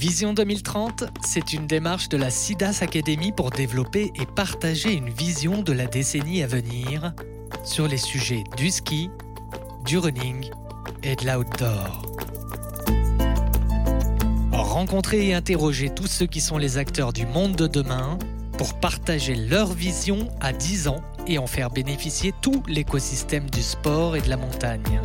Vision 2030, c'est une démarche de la SIDAS Academy pour développer et partager une vision de la décennie à venir sur les sujets du ski, du running et de l'outdoor. Rencontrer et interroger tous ceux qui sont les acteurs du monde de demain pour partager leur vision à 10 ans et en faire bénéficier tout l'écosystème du sport et de la montagne.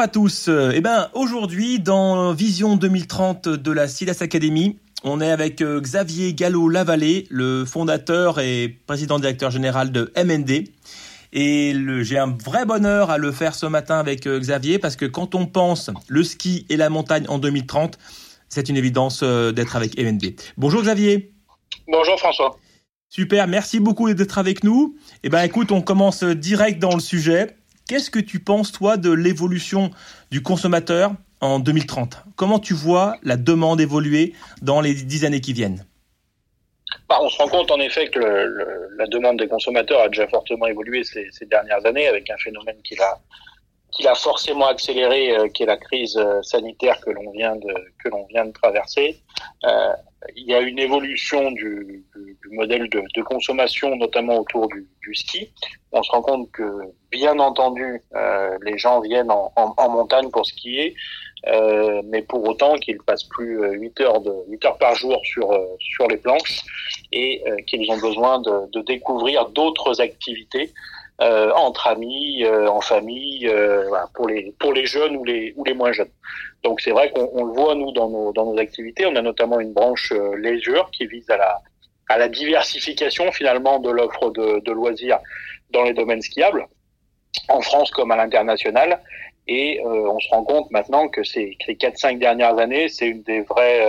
Bonjour à tous. Eh ben aujourd'hui dans Vision 2030 de la Silas Academy, on est avec euh, Xavier Gallo-Lavallée, le fondateur et président directeur général de MND. Et j'ai un vrai bonheur à le faire ce matin avec euh, Xavier parce que quand on pense le ski et la montagne en 2030, c'est une évidence euh, d'être avec MND. Bonjour Xavier. Bonjour François. Super, merci beaucoup d'être avec nous. Eh ben écoute, on commence direct dans le sujet. Qu'est-ce que tu penses, toi, de l'évolution du consommateur en 2030 Comment tu vois la demande évoluer dans les dix années qui viennent? Bah, on se rend compte en effet que la demande des consommateurs a déjà fortement évolué ces, dernières années avec un phénomène qui a, qui a forcément accéléré, euh, qui est la crise euh, sanitaire que l'on vient de que l'on vient de traverser. Euh, il y a une évolution du, du, du modèle de, de, consommation, notamment autour du, du, ski. On se rend compte que, bien entendu, euh, les gens viennent en, en, montagne pour skier, euh, mais pour autant qu'ils passent plus 8 heures de 8 heures par jour sur sur les planches et qu'ils ont besoin de, de découvrir d'autres activités euh, entre amis, euh, en famille, euh, voilà, pour les pour les jeunes ou les ou les moins jeunes. Donc c'est vrai qu'on le voit nous dans nos dans nos activités. On a notamment une branche leisure qui vise à la à la diversification finalement de l'offre de, de loisirs dans les domaines skiables, en France comme à l'international. Et on se rend compte maintenant que ces, ces 4-5 dernières années, c'est une des vraies,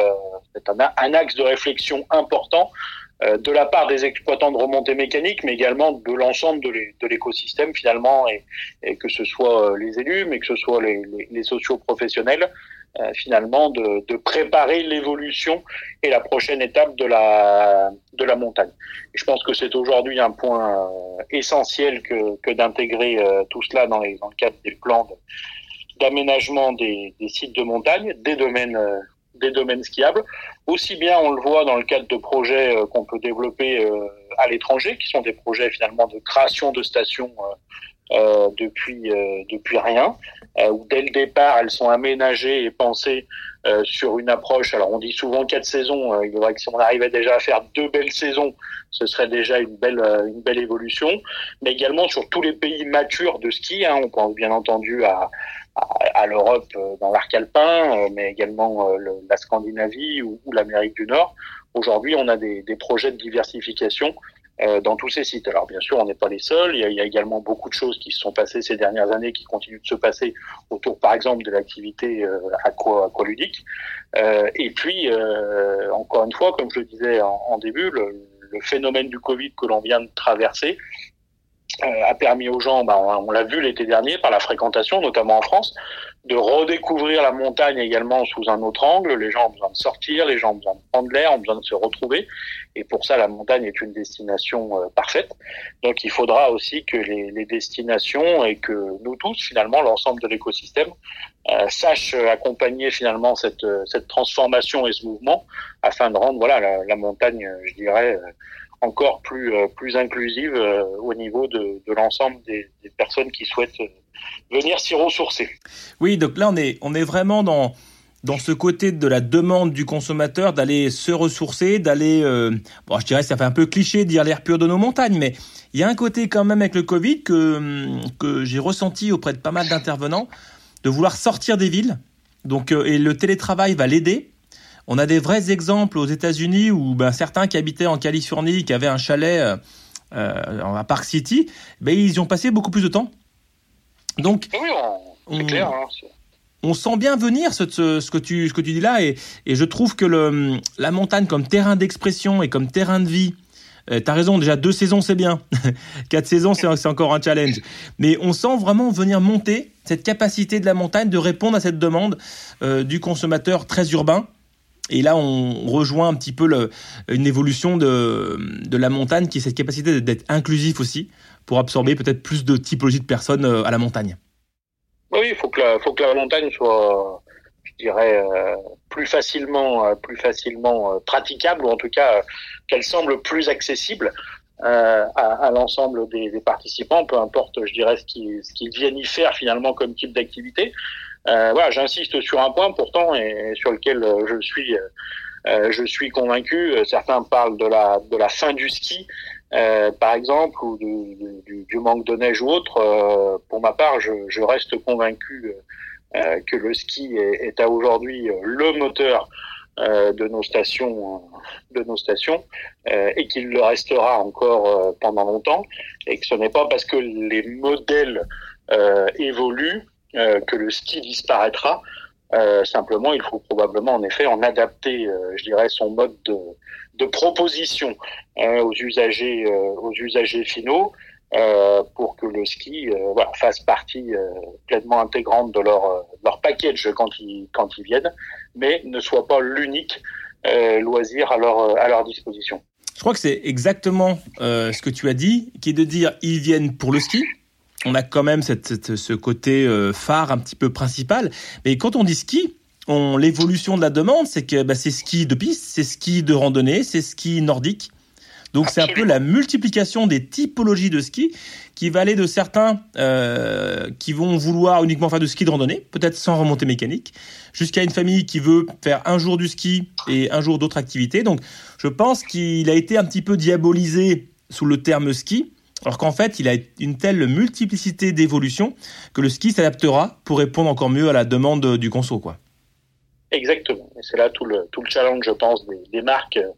c'est un, un, axe de réflexion important euh, de la part des exploitants de remontée mécanique, mais également de l'ensemble de l'écosystème finalement, et, que ce soit euh, les élus, mais que ce soit les, les, socioprofessionnels, euh, finalement, de, préparer l'évolution et la prochaine étape de la, de la montagne. Je pense que c'est aujourd'hui un point essentiel que, que d'intégrer tout cela dans, les, dans le cadre des plans d'aménagement des, sites de montagne, des domaines des domaines skiables. Aussi bien, on le voit dans le cadre de projets euh, qu'on peut développer euh, à l'étranger, qui sont des projets finalement de création de stations euh, depuis depuis rien, où dès le départ elles sont aménagées et pensées sur une approche. Alors on dit souvent quatre saisons. il faudrait que si on arrivait déjà à faire deux belles saisons, ce serait déjà une belle une belle évolution. Mais également sur tous les pays matures de ski. Hein, on pense bien entendu à à, l'Europe euh, dans l'arc alpin, euh, mais également euh, la Scandinavie ou, l'Amérique du Nord. Aujourd'hui, on a des, des, projets de diversification dans tous ces sites. Alors bien sûr, on n'est pas les seuls. Il y, a, il y, a, également beaucoup de choses qui se sont passées ces dernières années, qui continuent de se passer autour, par exemple, de l'activité aqua, aqualudique. Euh, et puis, euh, encore une fois, comme je le disais en, en début, le, le, phénomène du Covid que l'on vient de traverser euh, a permis aux gens, bah, on, l'a vu l'été dernier par la fréquentation, notamment en France, de redécouvrir la montagne également sous un autre angle. Les gens ont besoin de sortir, les gens ont besoin de prendre l'air, ont besoin de se retrouver. Et pour ça, la montagne est une destination euh, parfaite. Donc il faudra aussi que les, les, destinations et que nous tous, finalement, l'ensemble de l'écosystème, euh, sachent accompagner finalement cette, cette transformation et ce mouvement afin de rendre voilà, la, la montagne, je dirais, encore plus euh, plus inclusive euh, au niveau de, de l'ensemble des, des, personnes qui souhaitent euh, venir s'y ressourcer. Oui, donc là on est on est vraiment dans dans ce côté de la demande du consommateur d'aller se ressourcer, d'aller, euh, bon, je dirais, ça fait un peu cliché de dire l'air pur de nos montagnes, mais il y a un côté quand même avec le Covid que que j'ai ressenti auprès de pas mal d'intervenants, de vouloir sortir des villes. Donc, et le télétravail va l'aider on a des vrais exemples aux États-Unis où ben, certains qui habitaient en Californie, qui avaient un chalet euh, euh à Park City, ben, ils y ont passé beaucoup plus de temps. Donc, oui, on, clair, hein, on sent bien venir ce, ce, que, tu, ce que tu dis là, et, et je trouve que le, la montagne comme terrain d'expression et comme terrain de vie, euh, T'as raison, déjà deux saisons c'est bien, quatre saisons c'est encore un challenge. Mais on sent vraiment venir monter cette capacité de la montagne de répondre à cette demande euh, du consommateur très urbain Et là, on rejoint un petit peu une évolution de, la montagne qui est cette capacité d'être inclusif aussi pour absorber peut-être plus de typologies de personnes euh, à la montagne. Oui, il faut que la, montagne soit, je dirais, euh, plus facilement, euh, plus facilement praticable ou en tout cas qu'elle semble plus accessible. à, l'ensemble des, participants, peu importe, je dirais, ce qu'ils viennent y faire finalement comme type d'activité. Euh, voilà, j'insiste sur un point pourtant et sur lequel euh, je suis, euh, je suis convaincu. Certains parlent de la de la fin du ski, par exemple, ou du, du, du, manque de neige ou autre. pour ma part, je, je reste convaincu que le ski est, est à aujourd'hui le moteur de nos stations, de nos stations, et qu'il le restera encore pendant longtemps, et que ce n'est pas parce que les modèles évoluent euh, que le ski disparaîtra. Euh, simplement, il faut probablement en effet en adapter, euh, je dirais, son mode de, proposition aux usagers, aux usagers finaux, pour que le ski fasse partie pleinement intégrante de leur, leur package quand ils, quand ils viennent, mais ne soit pas l'unique loisir à leur, à leur disposition. Je crois que c'est exactement ce que tu as dit, qui est de dire ils viennent pour le ski, on a quand même cette, ce côté euh, phare un petit peu principal. Mais quand on dit ski, on, l'évolution de la demande, c'est que bah, c'est ski de piste, c'est ski de randonnée, c'est ski nordique. Donc c'est un peu la multiplication des typologies de ski qui va aller de certains euh, qui vont vouloir uniquement faire du ski de randonnée, peut-être sans remontée mécanique, jusqu'à une famille qui veut faire un jour du ski et un jour d'autres activités. Donc je pense qu'il a été un petit peu diabolisé sous le terme ski alors qu'en fait, il a une telle multiplicité d'évolutions que le ski s'adaptera pour répondre encore mieux à la demande du conso. Exactement. Et c'est là tout le, tout le challenge, je pense, des, marques euh,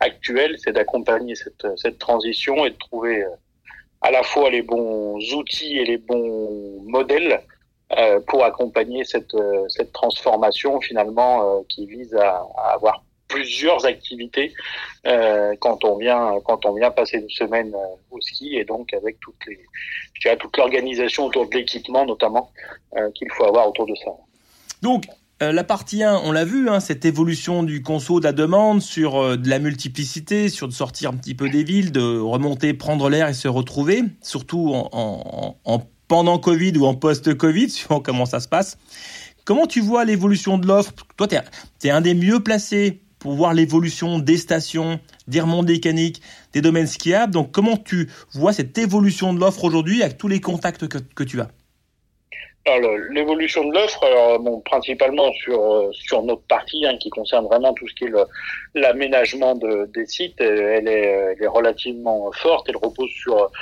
actuelles, c'est d'accompagner cette, cette transition et de trouver euh, à la fois les bons outils et les bons modèles euh, pour accompagner cette, cette transformation finalement qui vise à, à avoir plusieurs activités euh, quand on vient quand on vient passer une semaine euh, au ski et donc avec toute l'organisation autour de l'équipement notamment euh, qu'il faut avoir autour de ça. Donc la partie 1, on l'a vu, hein, cette évolution du conso de la demande sur de la multiplicité, sur de sortir un petit peu des villes, de remonter, prendre l'air et se retrouver, surtout en pendant Covid ou en post-Covid, suivant comment ça se passe. Comment tu vois l'évolution de l'offre? Toi, tu es, es, un des mieux placés voir l'évolution des stations, des remontées mécaniques, des domaines skiables. Donc, comment tu vois cette évolution de l'offre aujourd'hui avec tous les contacts que, que tu as? L'évolution de l'offre, principalement sur euh, sur notre partie hein, qui concerne vraiment tout ce qui est l'aménagement de, des sites, elle est, elle est relativement forte. Elle repose sur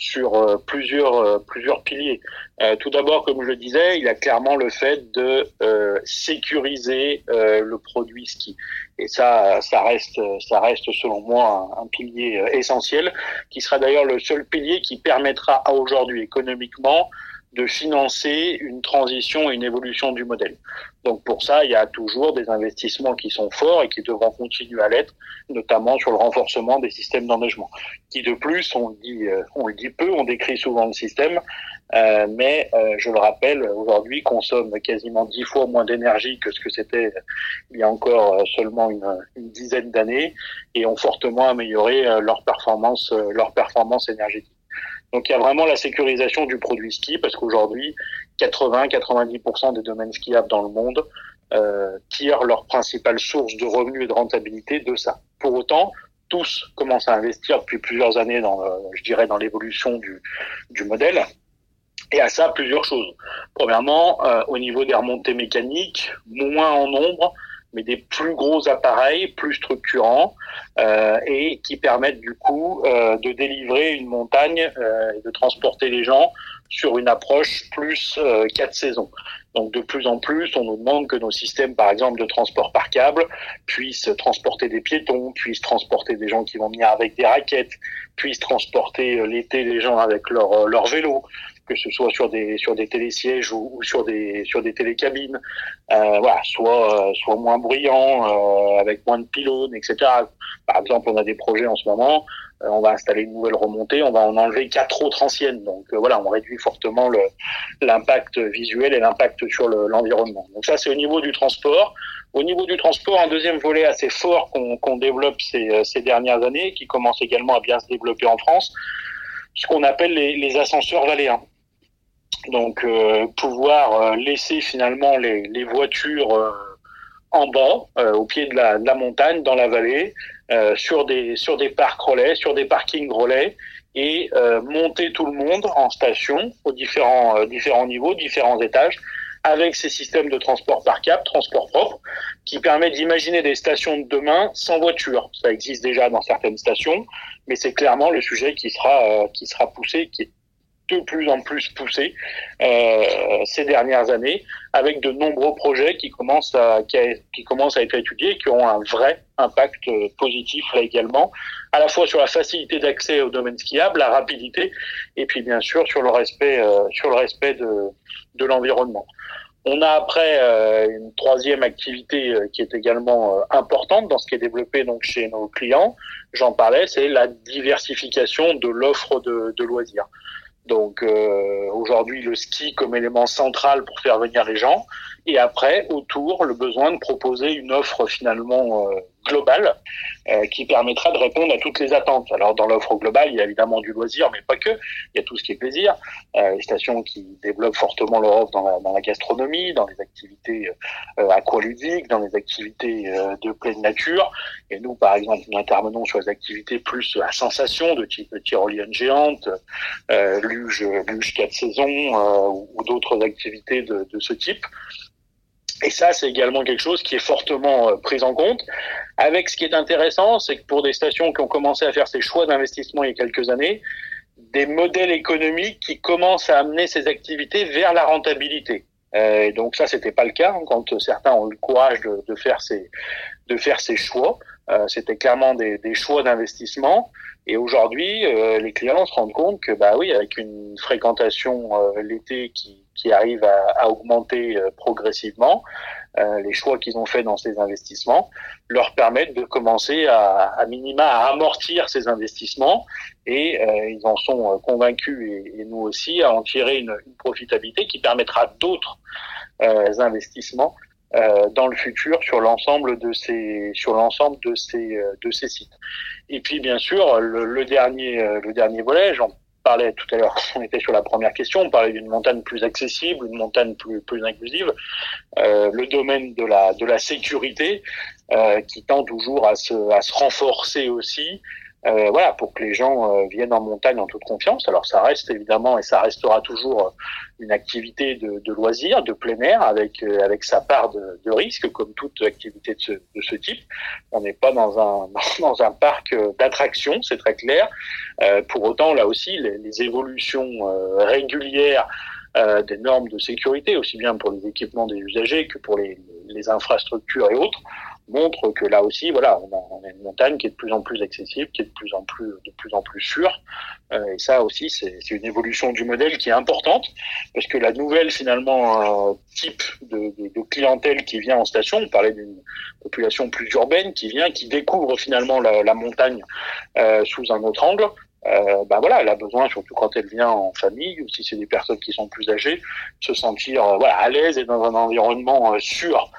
sur euh, plusieurs euh, plusieurs piliers. Euh, tout d'abord, comme je le disais, il y a clairement le fait de sécuriser le produit ski. Et ça, ça reste, ça reste selon moi un, un pilier essentiel, qui sera d'ailleurs le seul pilier qui permettra aujourd'hui économiquement de financer une transition et une évolution du modèle. Donc pour ça, il y a toujours des investissements qui sont forts et qui devront continuer à l'être, notamment sur le renforcement des systèmes d'enneigement, qui de plus, on le dit, euh, on le dit peu, on décrit souvent le système, euh, mais euh, je le rappelle, aujourd'hui consomme quasiment dix fois moins d'énergie que ce que c'était il y a encore seulement une, une dizaine d'années et ont fortement amélioré leur performance, leur performance énergétique. Donc il y a vraiment la sécurisation du produit ski parce qu'aujourd'hui, 80-90% des domaines skiables dans le monde euh, tirent leur principale source de revenus et de rentabilité de ça. Pour autant, tous commencent à investir depuis plusieurs années dans, je dirais, dans l'évolution du, du modèle. Et à ça, plusieurs choses. Premièrement, euh, au niveau des remontées mécaniques, moins en nombre, mais des plus gros appareils, plus structurants, euh, et qui permettent du coup euh, de délivrer une montagne euh, et de transporter les gens sur une approche plus euh, quatre saisons. Donc de plus en plus, on nous demande que nos systèmes, par exemple, de transport par câble, puissent transporter des piétons, puissent transporter des gens qui vont venir avec des raquettes, puissent transporter euh, l'été les gens avec leur, leur vélo, que ce soit sur des sur des télésièges ou, ou sur des sur des télécabines, euh, voilà, soit euh, soit moins bruyant, euh, avec moins de pylônes, etc. Par exemple, on a des projets en ce moment on va installer une nouvelle remontée, on va en enlever quatre autres anciennes. Donc voilà, on réduit fortement l'impact visuel et l'impact sur l'environnement. Donc ça, c'est au niveau du transport. Au niveau du transport, un deuxième volet assez fort qu'on développe ces, ces, dernières années, qui commence également à bien se développer en France, ce qu'on appelle les, les, ascenseurs valéens. Donc euh, pouvoir euh, laisser finalement les, les voitures euh, en bas, au pied de la, de la, montagne, dans la vallée, sur des sur des parcs relais, sur des parkings relais, et monter tout le monde en station aux différents différents niveaux, différents étages, avec ces systèmes de transport par cap, transport propre, qui permet d'imaginer des stations de demain sans voiture. Ça existe déjà dans certaines stations, mais c'est clairement le sujet qui sera euh, qui sera poussé, qui est de plus en plus poussé euh, ces dernières années, avec de nombreux projets qui commencent à qui, commencent à être étudiés, qui ont un vrai impact euh, positif là également, à la fois sur la facilité d'accès au domaine skiable, la rapidité, et puis bien sûr sur le respect euh, sur le respect de de l'environnement. On a après euh, une troisième activité euh, qui est également euh, importante dans ce qui est développé donc chez nos clients. J'en parlais, c'est la diversification de l'offre de, de, loisirs. Donc aujourd'hui le ski comme élément central pour faire venir les gens, et après autour le besoin de proposer une offre finalement globale euh, qui permettra de répondre à toutes les attentes. Alors dans l'offre globale, il y a évidemment du loisir, mais pas que. Il y a tout ce qui est plaisir. Euh, les stations qui développent fortement leur offre dans la, dans la gastronomie, dans les activités euh, aqualudiques, dans les activités euh, de pleine nature. Et nous, par exemple, nous intervenons sur les activités plus à sensation, de type tyrolienne géante, euh, luge, luge quatre saisons ou, ou d'autres activités de, de ce type. Et ça, c'est également quelque chose qui est fortement euh, pris en compte. Avec ce qui est intéressant, c'est que pour des stations qui ont commencé à faire ces choix d'investissement il y a quelques années, des modèles économiques qui commencent à amener ces activités vers la rentabilité. Euh, et donc ça, c'était pas le cas hein, quand certains ont eu le courage de, de faire ces de faire ces choix. Euh, c'était clairement des, des choix d'investissement. Et aujourd'hui, euh, les clients se rendent compte que, bah oui, avec une fréquentation euh, l'été qui, qui arrive à, à augmenter euh, progressivement, les choix qu'ils ont faits dans ces investissements leur permettent de commencer à, à minima à amortir ces investissements et ils en sont convaincus et, et, nous aussi à en tirer une, une profitabilité qui permettra d'autres investissements euh, dans le futur sur l'ensemble de ces sur l'ensemble de ces euh, de ces sites. Et puis bien sûr le, le dernier euh, le dernier volet, j'en parlais tout à l'heure, on était sur la première question, on parlait d'une montagne plus accessible, une montagne plus plus inclusive, euh, le domaine de la de la sécurité euh, qui tend toujours à se à se renforcer aussi. Euh, voilà, pour que les gens euh, viennent en montagne en toute confiance. Alors ça reste évidemment et ça restera toujours euh, une activité de, de loisir, de plein air, avec euh, avec sa part de, de, risque, comme toute activité de ce, de ce type. On n'est pas dans un dans un parc d'attractions, c'est très clair. pour autant, là aussi, les, les évolutions régulières des normes de sécurité, aussi bien pour les équipements des usagers que pour les, les infrastructures et autres, montre que là aussi, voilà, on a, une montagne qui est de plus en plus accessible, qui est de plus en plus, de plus en plus sûre. Euh, et ça aussi, c'est une évolution du modèle qui est importante, parce que la nouvelle finalement euh, type de, de, de, clientèle qui vient en station, on parlait d'une population plus urbaine qui vient, qui découvre finalement la, la montagne euh, sous un autre angle. Euh, ben voilà, elle a besoin, surtout quand elle vient en famille, ou si c'est des personnes qui sont plus âgées, se sentir euh, voilà à l'aise et dans un environnement euh, sûr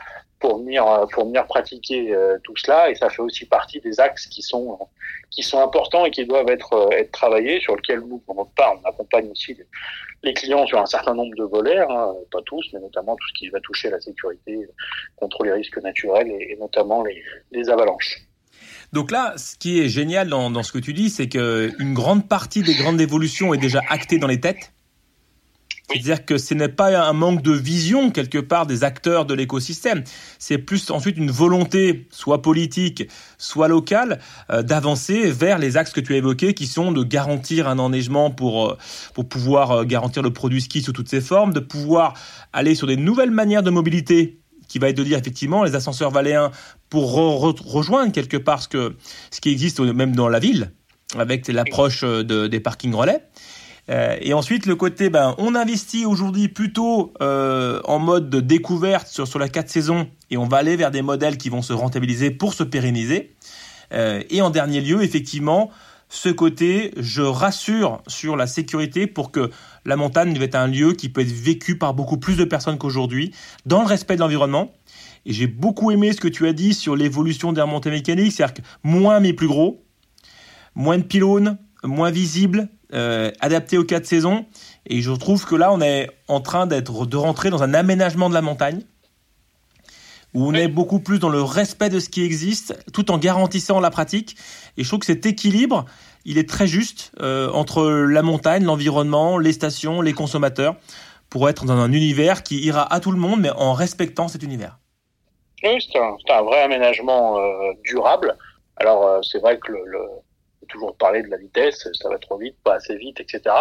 pour venir euh, pour venir pratiquer euh, tout cela et ça fait aussi partie des axes qui sont qui sont importants et qui doivent être euh, être travaillés sur lesquels nous on part on accompagne aussi les, clients sur un certain nombre de volets hein, pas tous mais notamment tout ce qui va toucher la sécurité contre les risques naturels et, et notamment les, les avalanches. Donc là, ce qui est génial dans, dans ce que tu dis, c'est que une grande partie des grandes évolutions est déjà actée dans les têtes. C'est-à-dire que ce n'est pas un manque de vision quelque part des acteurs de l'écosystème. C'est plus ensuite une volonté, soit politique, soit locale, euh, d'avancer vers les axes que tu as évoqués, qui sont de garantir un enneigement pour euh, pour pouvoir euh, garantir le produit ski sous toutes ses formes, de pouvoir aller sur des nouvelles manières de mobilité qui va être de dire effectivement les ascenseurs valéens pour re rejoindre quelque part ce que ce qui existe même dans la ville avec l'approche de, des parkings relais. Euh, et ensuite, le côté, ben, on investit aujourd'hui plutôt euh, en mode de découverte sur, la 4 saisons et on va aller vers des modèles qui vont se rentabiliser pour se pérenniser. Euh, et en dernier lieu, effectivement, ce côté, je rassure sur la sécurité pour que la montagne devait être un lieu qui peut être vécu par beaucoup plus de personnes qu'aujourd'hui, dans le respect de l'environnement. Et j'ai beaucoup aimé ce que tu as dit sur l'évolution des remontées mécaniques, c'est-à-dire que moins mais plus gros, moins de pylônes, moins visibles, euh, adaptés aux quatre saisons. Et je trouve que là, on est en train d'être de rentrer dans un aménagement de la montagne où on est beaucoup plus dans le respect de ce qui existe, tout en garantissant la pratique. Et je trouve que cet équilibre, il est très juste euh, entre la montagne, l'environnement, les stations, les consommateurs, pour être dans un univers qui ira à tout le monde, mais en respectant cet univers. Oui, c'est un, vrai aménagement euh, durable. Alors, euh, c'est vrai que le, le, toujours parler de la vitesse, ça va trop vite, pas assez vite, etc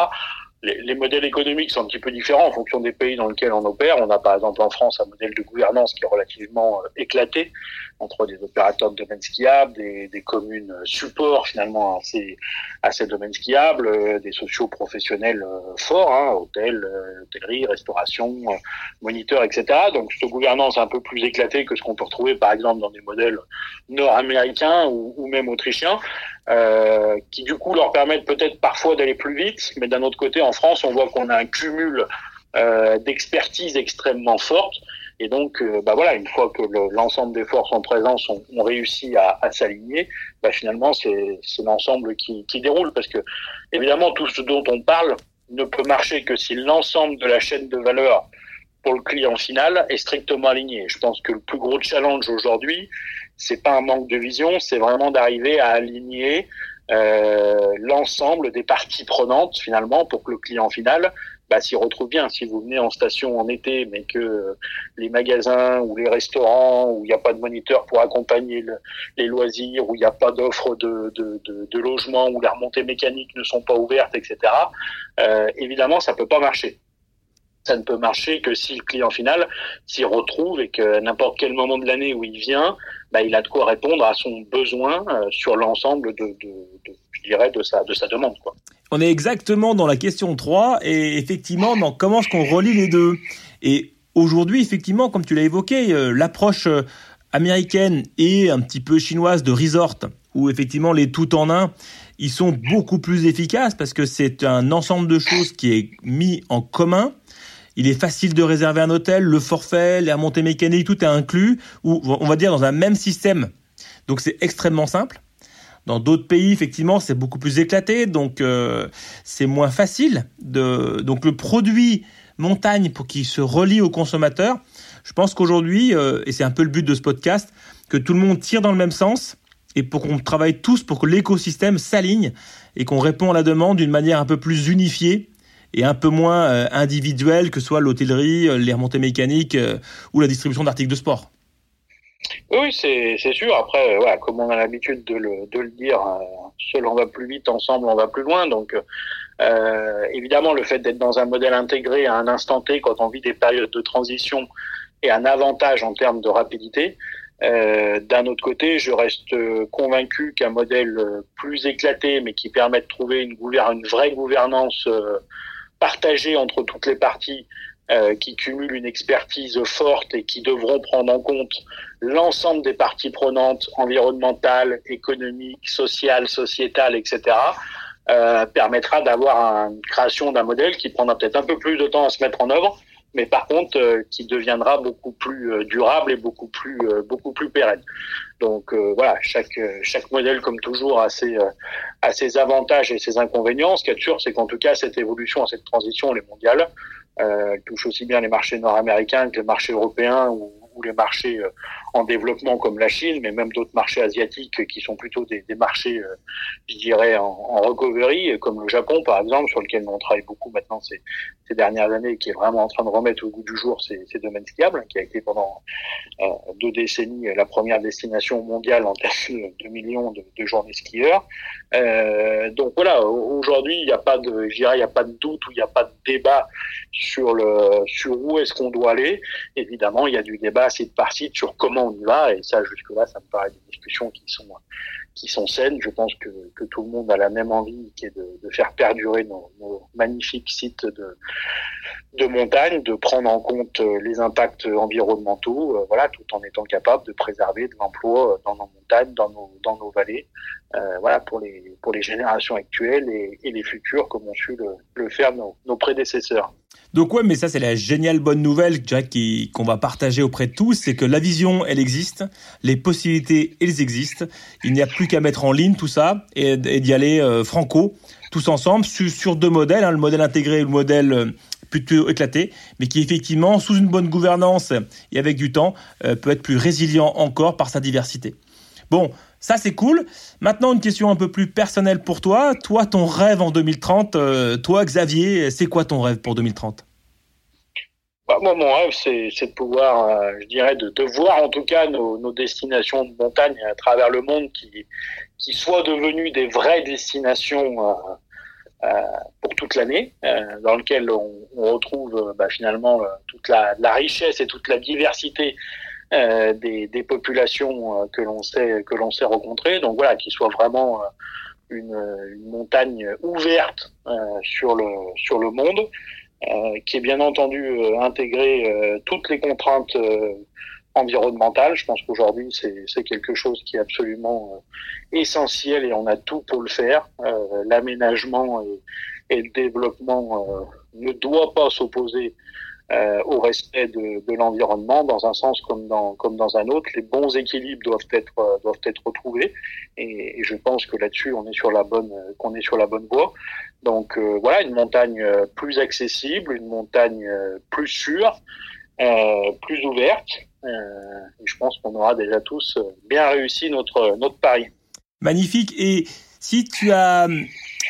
les, les, modèles économiques sont un petit peu différents en fonction des pays dans lesquels on opère. On a par exemple en France un modèle de gouvernance qui est relativement euh, éclaté entre des opérateurs de domaines skiables, des, des communes euh, support finalement à ces, à ces domaines skiables, euh, des sociaux professionnels forts, hein, hôtels, hôtellerie, restauration, moniteurs, etc. Donc cette gouvernance un peu plus éclatée que ce qu'on peut retrouver par exemple dans des modèles nord-américains ou, ou, même autrichiens. Euh, qui du coup leur permettent peut-être parfois d'aller plus vite, mais d'un autre côté, en France, on voit qu'on a un cumul euh, d'expertise extrêmement forte. Et donc, euh, bah voilà, une fois que l'ensemble des forces en présence ont, réussi à, à s'aligner, bah finalement, c'est l'ensemble qui, qui déroule. Parce que, évidemment, tout ce dont on parle ne peut marcher que si l'ensemble de la chaîne de valeur pour le client final est strictement aligné. Je pense que le plus gros challenge aujourd'hui, c'est pas un manque de vision, c'est vraiment d'arriver à aligner euh, l'ensemble des parties prenantes finalement pour que le client final bah, s'y retrouve bien. Si vous venez en station en été, mais que les magasins ou les restaurants où il n'y a pas de moniteur pour accompagner les loisirs, où il n'y a pas d'offre de, de, de, de, logement, où les remontées mécaniques ne sont pas ouvertes, etc. Euh, évidemment, ça peut pas marcher ça ne peut marcher que si le client final s'y retrouve et que n'importe quel moment de l'année où il vient, bah, il a de quoi répondre à son besoin euh, sur l'ensemble de, je dirais, de sa, de sa demande. On est exactement dans la question 3 et effectivement dans comment est-ce qu'on relie les deux? Et aujourd'hui, effectivement, comme tu l'as évoqué, euh, l'approche euh, américaine et un petit peu chinoise de resort, où effectivement les tout en un, ils sont beaucoup plus efficaces parce que c'est un ensemble de choses qui est mis en commun il est facile de réserver un hôtel, le forfait, les remontées mécaniques, tout est inclus, ou on va dire dans un même système. Donc c'est extrêmement simple. Dans d'autres pays, effectivement, c'est beaucoup plus éclaté, donc euh, c'est moins facile. De... Donc le produit montagne pour qu'il se relie au consommateur, je pense qu'aujourd'hui, euh, et c'est un peu le but de ce podcast, que tout le monde tire dans le même sens et pour qu'on travaille tous pour que l'écosystème s'aligne et qu'on répond à la demande d'une manière un peu plus unifiée et un peu moins euh, individuel que soit l'hôtellerie, euh, les remontées mécaniques euh, ou la distribution d'articles de sport. Oui, c'est sûr. Après, comme on a l'habitude de le, dire, seul on va plus vite, ensemble on va plus loin. Donc, évidemment, le fait d'être dans un modèle intégré à un instant T, quand on vit des périodes de transition, est un avantage en termes de rapidité. D'un autre côté, je reste convaincu qu'un modèle plus éclaté, mais qui permet de trouver une vraie gouvernance partagé entre toutes les parties euh, qui cumulent une expertise forte et qui devront prendre en compte l'ensemble des parties prenantes environnementales, économiques, sociales, sociétales, etc., euh, permettra d'avoir une création d'un modèle qui prendra peut-être un peu plus de temps à se mettre en œuvre, mais par contre euh, qui deviendra beaucoup plus euh, durable et beaucoup plus euh, beaucoup plus pérenne. Donc voilà, chaque chaque modèle comme toujours a ses a ses avantages et ses inconvénients. Ce qui est sûr, c'est qu'en tout cas cette évolution, cette transition, elle est mondiale. elle touche aussi bien les marchés nord-américains que les marchés européens ou, ou les marchés en développement comme la Chine, mais même d'autres marchés asiatiques qui sont plutôt des, des marchés, euh, je dirais, en, en, recovery, comme le Japon par exemple, sur lequel on travaille beaucoup maintenant ces, ces, dernières années, qui est vraiment en train de remettre au goût du jour ces, ces domaines skiables, qui a été pendant euh, deux décennies la première destination mondiale en termes de millions de, de journées skieurs. Euh, donc voilà, aujourd'hui, il n'y a pas de, je dirais, il n'y a pas de doute ou il n'y a pas de débat sur le sur où est-ce qu'on doit aller. Évidemment, il y a du débat site par site sur comment on y va. Et ça, jusque-là, ça me paraît des discussions qui sont qui sont saines. Je pense que, que tout le monde a la même envie, qui est de, faire perdurer nos, magnifiques sites de, de montagne, de prendre en compte euh, les impacts environnementaux, euh, voilà, tout en étant capable de préserver de l'emploi euh, dans nos montagnes, dans nos, dans nos vallées, voilà, pour les, pour les générations actuelles et, et les futures, comme ont su le, le faire nos, nos prédécesseurs. Donc ouais, mais ça c'est la géniale bonne nouvelle qu'on va partager auprès de tous, c'est que la vision elle existe, les possibilités elles existent, il n'y a plus qu'à mettre en ligne tout ça et, d'y aller euh, franco, tous ensemble sur, sur deux modèles, hein, le modèle intégré et le modèle euh, plutôt éclaté, mais qui effectivement sous une bonne gouvernance et avec du temps euh, peut être plus résilient encore par sa diversité. Bon, ça c'est cool. Maintenant une question un peu plus personnelle pour toi. Toi, ton rêve en 2030, euh, toi Xavier, c'est quoi ton rêve pour 2030 bah, moi, mon rêve, c'est de pouvoir, euh, je dirais, de, voir en tout cas nos, destinations de montagne à travers le monde qui, qui soient devenues des vraies destinations euh, pour toute l'année, dans lesquelles on, retrouve bah, finalement toute la, richesse et toute la diversité des, des, populations que l'on sait que l'on sait rencontrer. Donc voilà, qui soit vraiment une, une, montagne ouverte sur le sur le monde, qui est bien entendu intégré toutes les contraintes environnementales. Je pense qu'aujourd'hui c'est quelque chose qui est absolument essentiel et on a tout pour le faire. L'aménagement et, et, le développement ne doit pas s'opposer euh, au respect de, l'environnement dans un sens comme dans comme dans un autre. Les bons équilibres doivent être euh, doivent être retrouvés et, je pense que là-dessus on est sur la bonne qu'on est sur la bonne voie. Donc euh, voilà une montagne euh, plus accessible, une montagne euh, plus sûre, plus ouverte. et je pense qu'on aura déjà tous bien réussi notre notre pari. Magnifique et si tu as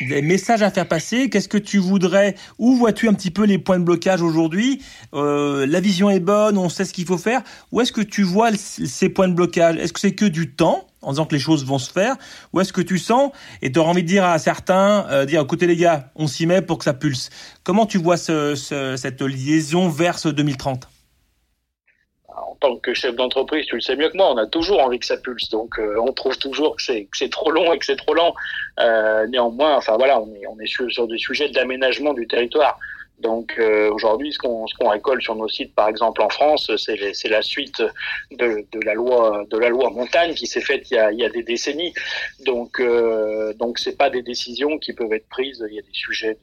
des messages à faire passer. Qu'est-ce que tu voudrais? Où vois-tu un petit peu les points de blocage aujourd'hui? Euh, La vision est bonne, on sait ce qu'il faut faire. Où est-ce que tu vois ces points de blocage? Est-ce que c'est que du temps en disant que les choses vont se faire? Ou est-ce que tu sens et tu auras envie de dire à certains, euh, dire écoutez les gars, on s'y met pour que ça pulse. Comment tu vois ce, ce, cette liaison vers ce 2030 en tant que chef d'entreprise, tu le sais mieux que moi, on a toujours envie que ça pulse. Donc, euh, on trouve toujours que c'est, trop long et que c'est trop lent. Euh, néanmoins, enfin voilà, on est, on est sur, des sujets d'aménagement du territoire. Donc euh, aujourd'hui, ce qu'on récolte sur nos sites, par exemple en France, c'est la suite de, la loi de la loi montagne qui s'est faite il y a des décennies. Donc euh, donc c'est pas des décisions qui peuvent être prises. Il y a des sujets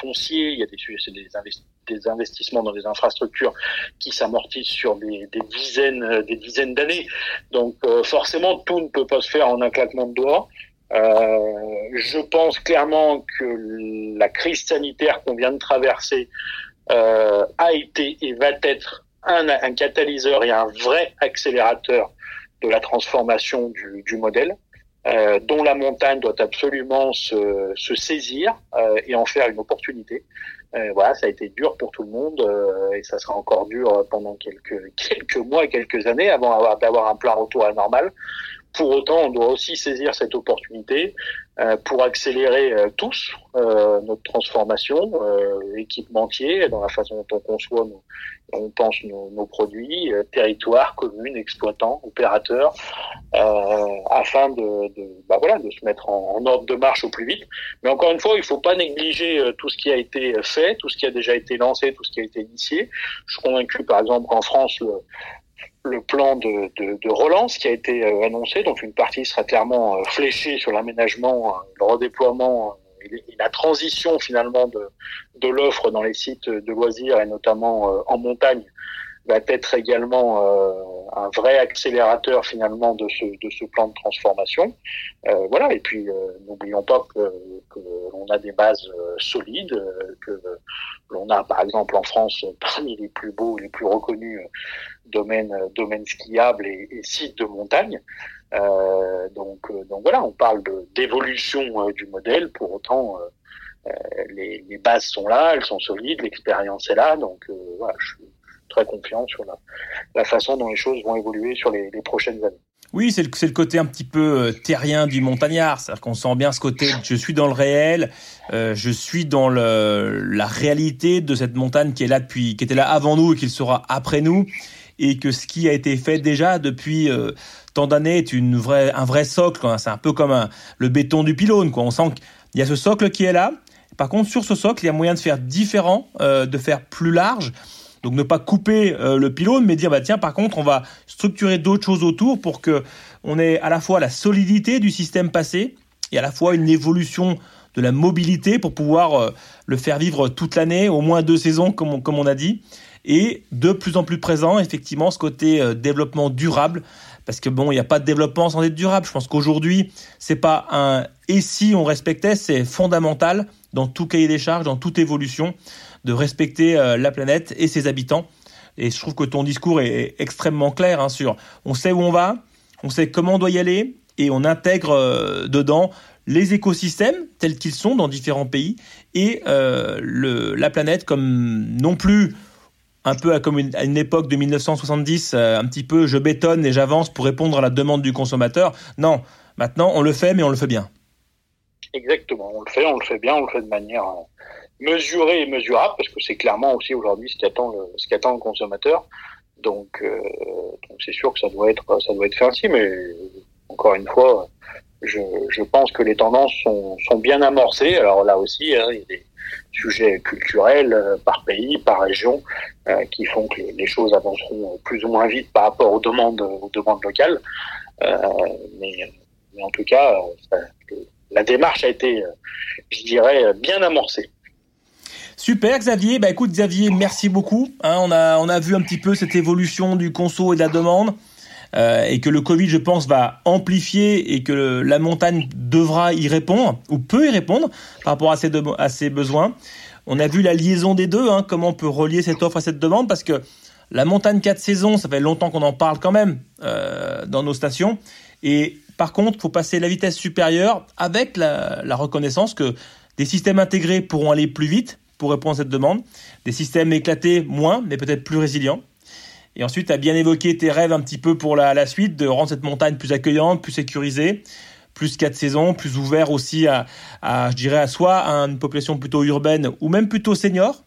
foncier, il y a des des investissements des investissements dans des infrastructures qui s'amortissent sur des, dizaines des dizaines d'années. Donc euh, forcément, tout ne peut pas se faire en un claquement de doigts. Euh, je pense clairement que la crise sanitaire qu'on vient de traverser euh, a été et va être un, un, catalyseur et un vrai accélérateur de la transformation du, du modèle. Euh, dont la montagne doit absolument se, se saisir euh, et en faire une opportunité. Euh, voilà, ça a été dur pour tout le monde euh, et ça sera encore dur pendant quelques quelques mois quelques années avant d'avoir un plein retour à la normale. Pour autant, on doit aussi saisir cette opportunité euh, pour accélérer euh, tous euh, notre transformation équipementier dans la façon dont on conçoit, on pense nos, nos produits, territoires, communes, exploitants, opérateurs, afin de, de, bah voilà, de se mettre en, en, ordre de marche au plus vite. Mais encore une fois, il ne faut pas négliger tout ce qui a été fait, tout ce qui a déjà été lancé, tout ce qui a été initié. Je suis convaincu, par exemple, qu'en France, le, le plan de, de, relance qui a été euh, annoncé. Donc une partie sera clairement euh, fléchée sur l'aménagement, euh, le redéploiement et la transition finalement de, de l'offre dans les sites de loisirs et notamment en montagne va être également un vrai accélérateur finalement de ce, de ce plan de transformation. Euh, voilà, et puis euh, n'oublions pas que, que l'on a des bases euh, solides, que l'on a par exemple en France parmi les plus beaux, les plus reconnus domaines, domaines skiables et, sites de montagne. donc, donc voilà, on parle d'évolution du modèle, pour autant les, les, bases sont là, elles sont solides, l'expérience est là, donc voilà, très confiant sur la, façon dont les choses vont évoluer sur les, prochaines années. Oui, c'est le, côté un petit peu terrien du montagnard. C'est-à-dire qu'on sent bien ce côté, je suis dans le réel, euh, je suis dans la réalité de cette montagne qui est là depuis, qui était là avant nous et qui sera après nous. et que ce qui a été fait déjà depuis euh, tant d'années est un vrai socle. C'est un peu comme le béton du pylône. On sent qu'il y a ce socle qui est là. Par contre, sur ce socle, il y a moyen de faire différent, euh, de faire plus large. Donc ne pas couper euh, le pylône, mais dire bah tiens par contre on va structurer d'autres choses autour pour que on ait à la fois la solidité du système passé et à la fois une évolution de la mobilité pour pouvoir euh, le faire vivre toute l'année, au moins deux saisons comme on, comme on a dit, et de plus en plus présent effectivement ce côté euh, développement durable. Parce que bon, il n'y a pas de développement sans être durable. Je pense qu'aujourd'hui, c'est pas un et si on respectait, c'est fondamental dans tout cahier des charges, dans toute évolution, de respecter euh, la planète et ses habitants. Et je trouve que ton discours est extrêmement clair hein, sur on sait où on va, on sait comment on doit y aller et on intègre euh, dedans les écosystèmes tels qu'ils sont dans différents pays et euh, la planète comme non plus un peu comme une, à une époque de 1970, un petit peu je bétonne et j'avance pour répondre à la demande du consommateur. Non, maintenant on le fait mais on le fait bien. Exactement, on le fait, on le fait bien, on le fait de manière mesuré et mesurable, parce que c'est clairement aussi aujourd'hui ce qu'attend le, ce qu'attend le consommateur. Donc, euh, donc c'est sûr que ça doit être, ça doit être fait ainsi, mais encore une fois, je, je pense que les tendances sont, sont bien amorcées. Alors là aussi, hein, il y a des sujets culturels euh, par pays, par région, euh, qui font que les, choses avanceront plus ou moins vite par rapport aux demandes, aux demandes locales. Euh, mais, mais en tout cas, la démarche a été, je dirais, bien amorcée. Super Xavier, bah écoute Xavier, merci beaucoup. Hein, on, a, on a vu un petit peu cette évolution du conso et de la demande. Euh, et que le Covid, je pense, va amplifier et que la montagne devra y répondre, ou peut y répondre, par rapport à ses, besoins. On a vu la liaison des deux, hein, comment on peut relier cette offre à cette demande, parce que la montagne 4 saisons, ça fait longtemps qu'on en parle quand même euh, dans nos stations. Et par contre, il faut passer la vitesse supérieure avec la reconnaissance que des systèmes intégrés pourront aller plus vite, pour répondre à cette demande. Des systèmes éclatés, moins, mais peut-être plus résilients. Et ensuite, tu as bien évoqué tes rêves un petit peu pour la, la, suite, de rendre cette montagne plus accueillante, plus sécurisée, plus quatre saisons, plus ouvert aussi à, à, je dirais, à soi, à une population plutôt urbaine ou même plutôt senior.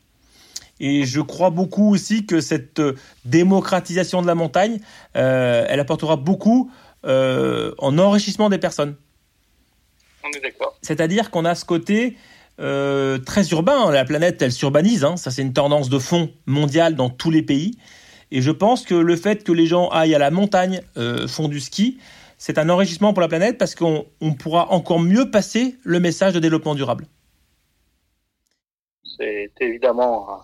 Et je crois beaucoup aussi que cette démocratisation de la montagne, euh, elle apportera beaucoup euh, en enrichissement des personnes. On est d'accord. C'est-à-dire qu'on a ce côté euh, très urbain. La planète, elle s'urbanise. Hein. Ça, c'est une tendance de fond mondiale dans tous les pays. Et je pense que le fait que les gens aillent à la montagne, euh, font du ski, c'est un enrichissement pour la planète parce qu'on pourra encore mieux passer le message de développement durable. C'est évidemment hein,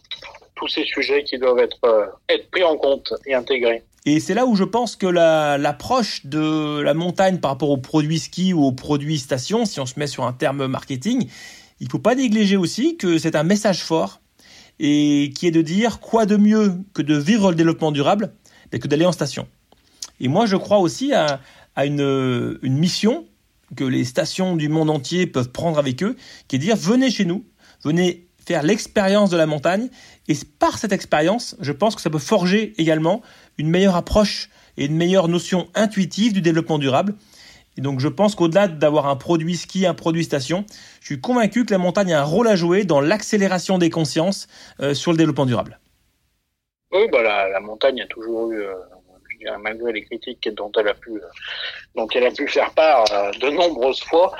tous ces sujets qui doivent être, euh, être pris en compte et intégrés. Et c'est là où je pense que l'approche de la montagne par rapport aux produits ski ou aux produits station, si on se met sur un terme marketing, il ne faut pas négliger aussi que c'est un message fort et qui est de dire quoi de mieux que de vivre le développement durable que d'aller en station. Et moi, je crois aussi à, une, une, mission que les stations du monde entier peuvent prendre avec eux, qui est de dire venez chez nous, venez faire l'expérience de la montagne, et par cette expérience, je pense que ça peut forger également une meilleure approche et une meilleure notion intuitive du développement durable, donc je pense qu'au-delà d'avoir un produit ski, un produit station, je suis convaincu que la montagne a un rôle à jouer dans l'accélération des consciences euh, sur le développement durable. Oui, bah la, montagne a toujours eu, euh, malgré les critiques dont elle a pu, euh, faire part de nombreuses fois,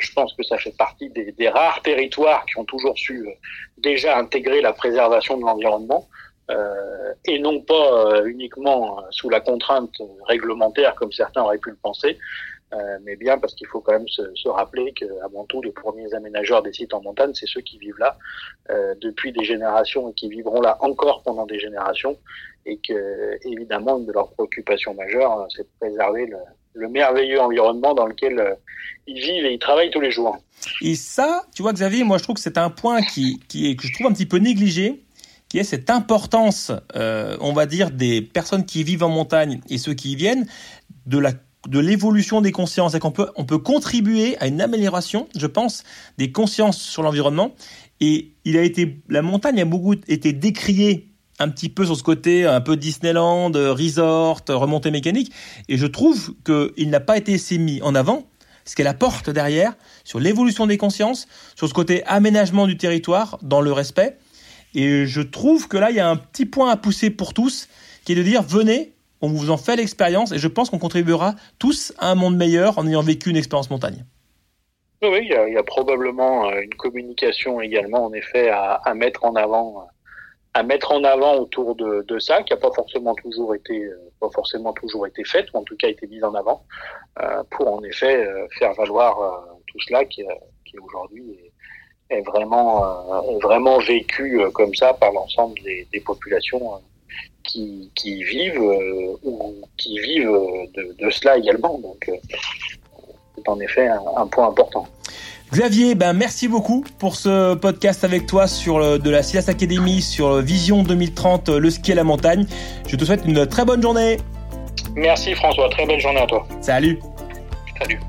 je pense que ça fait partie des, rares territoires qui ont toujours su déjà intégrer la préservation de l'environnement. Euh, et non pas euh, uniquement sous la contrainte réglementaire comme certains auraient pu le penser, euh, mais bien parce qu'il faut quand même se, se rappeler qu'avant tout, les premiers aménageurs des sites en montagne, c'est ceux qui vivent là euh, depuis des générations et qui vivront là encore pendant des générations, et que évidemment une de leurs préoccupations majeures, c'est de préserver le, le, merveilleux environnement dans lequel ils vivent et ils travaillent tous les jours. Et ça, tu vois Xavier, moi je trouve que c'est un point qui, qui est que je trouve un petit peu négligé qui est cette importance, euh, on va dire, des personnes qui vivent en montagne et ceux qui y viennent, de l'évolution des consciences et qu'on peut on peut contribuer à une amélioration, je pense, des consciences sur l'environnement. Et il a été la montagne a beaucoup été décriée un petit peu sur ce côté un peu Disneyland, resort, remontée mécanique. Et je trouve qu'il n'a pas été assez mis en avant ce qu'elle apporte derrière sur l'évolution des consciences, sur ce côté aménagement du territoire dans le respect et je trouve que là, il y a un petit point à pousser pour tous, qui est de dire venez, on vous en fait l'expérience et je pense qu'on contribuera tous à un monde meilleur en ayant vécu une expérience montagne. Oui, il y, a, probablement euh, une communication également, en effet, à, mettre en avant, à mettre en avant autour de, ça, qui n'a pas forcément toujours été, euh, pas forcément toujours été faite, ou en tout cas été mise en avant, euh, pour en effet faire valoir tout cela qui, qui aujourd'hui est, est, vraiment, est vraiment vécu comme ça par l'ensemble des, des, populations qui, qui vivent ou qui vivent de, de, cela également. Donc, c'est en effet un, un point important. Xavier, ben merci beaucoup pour ce podcast avec toi sur le, de la Silas Academy sur Vision 2030, le ski à la montagne. Je te souhaite une très bonne journée. Merci François, très belle journée à toi. Salut. Salut.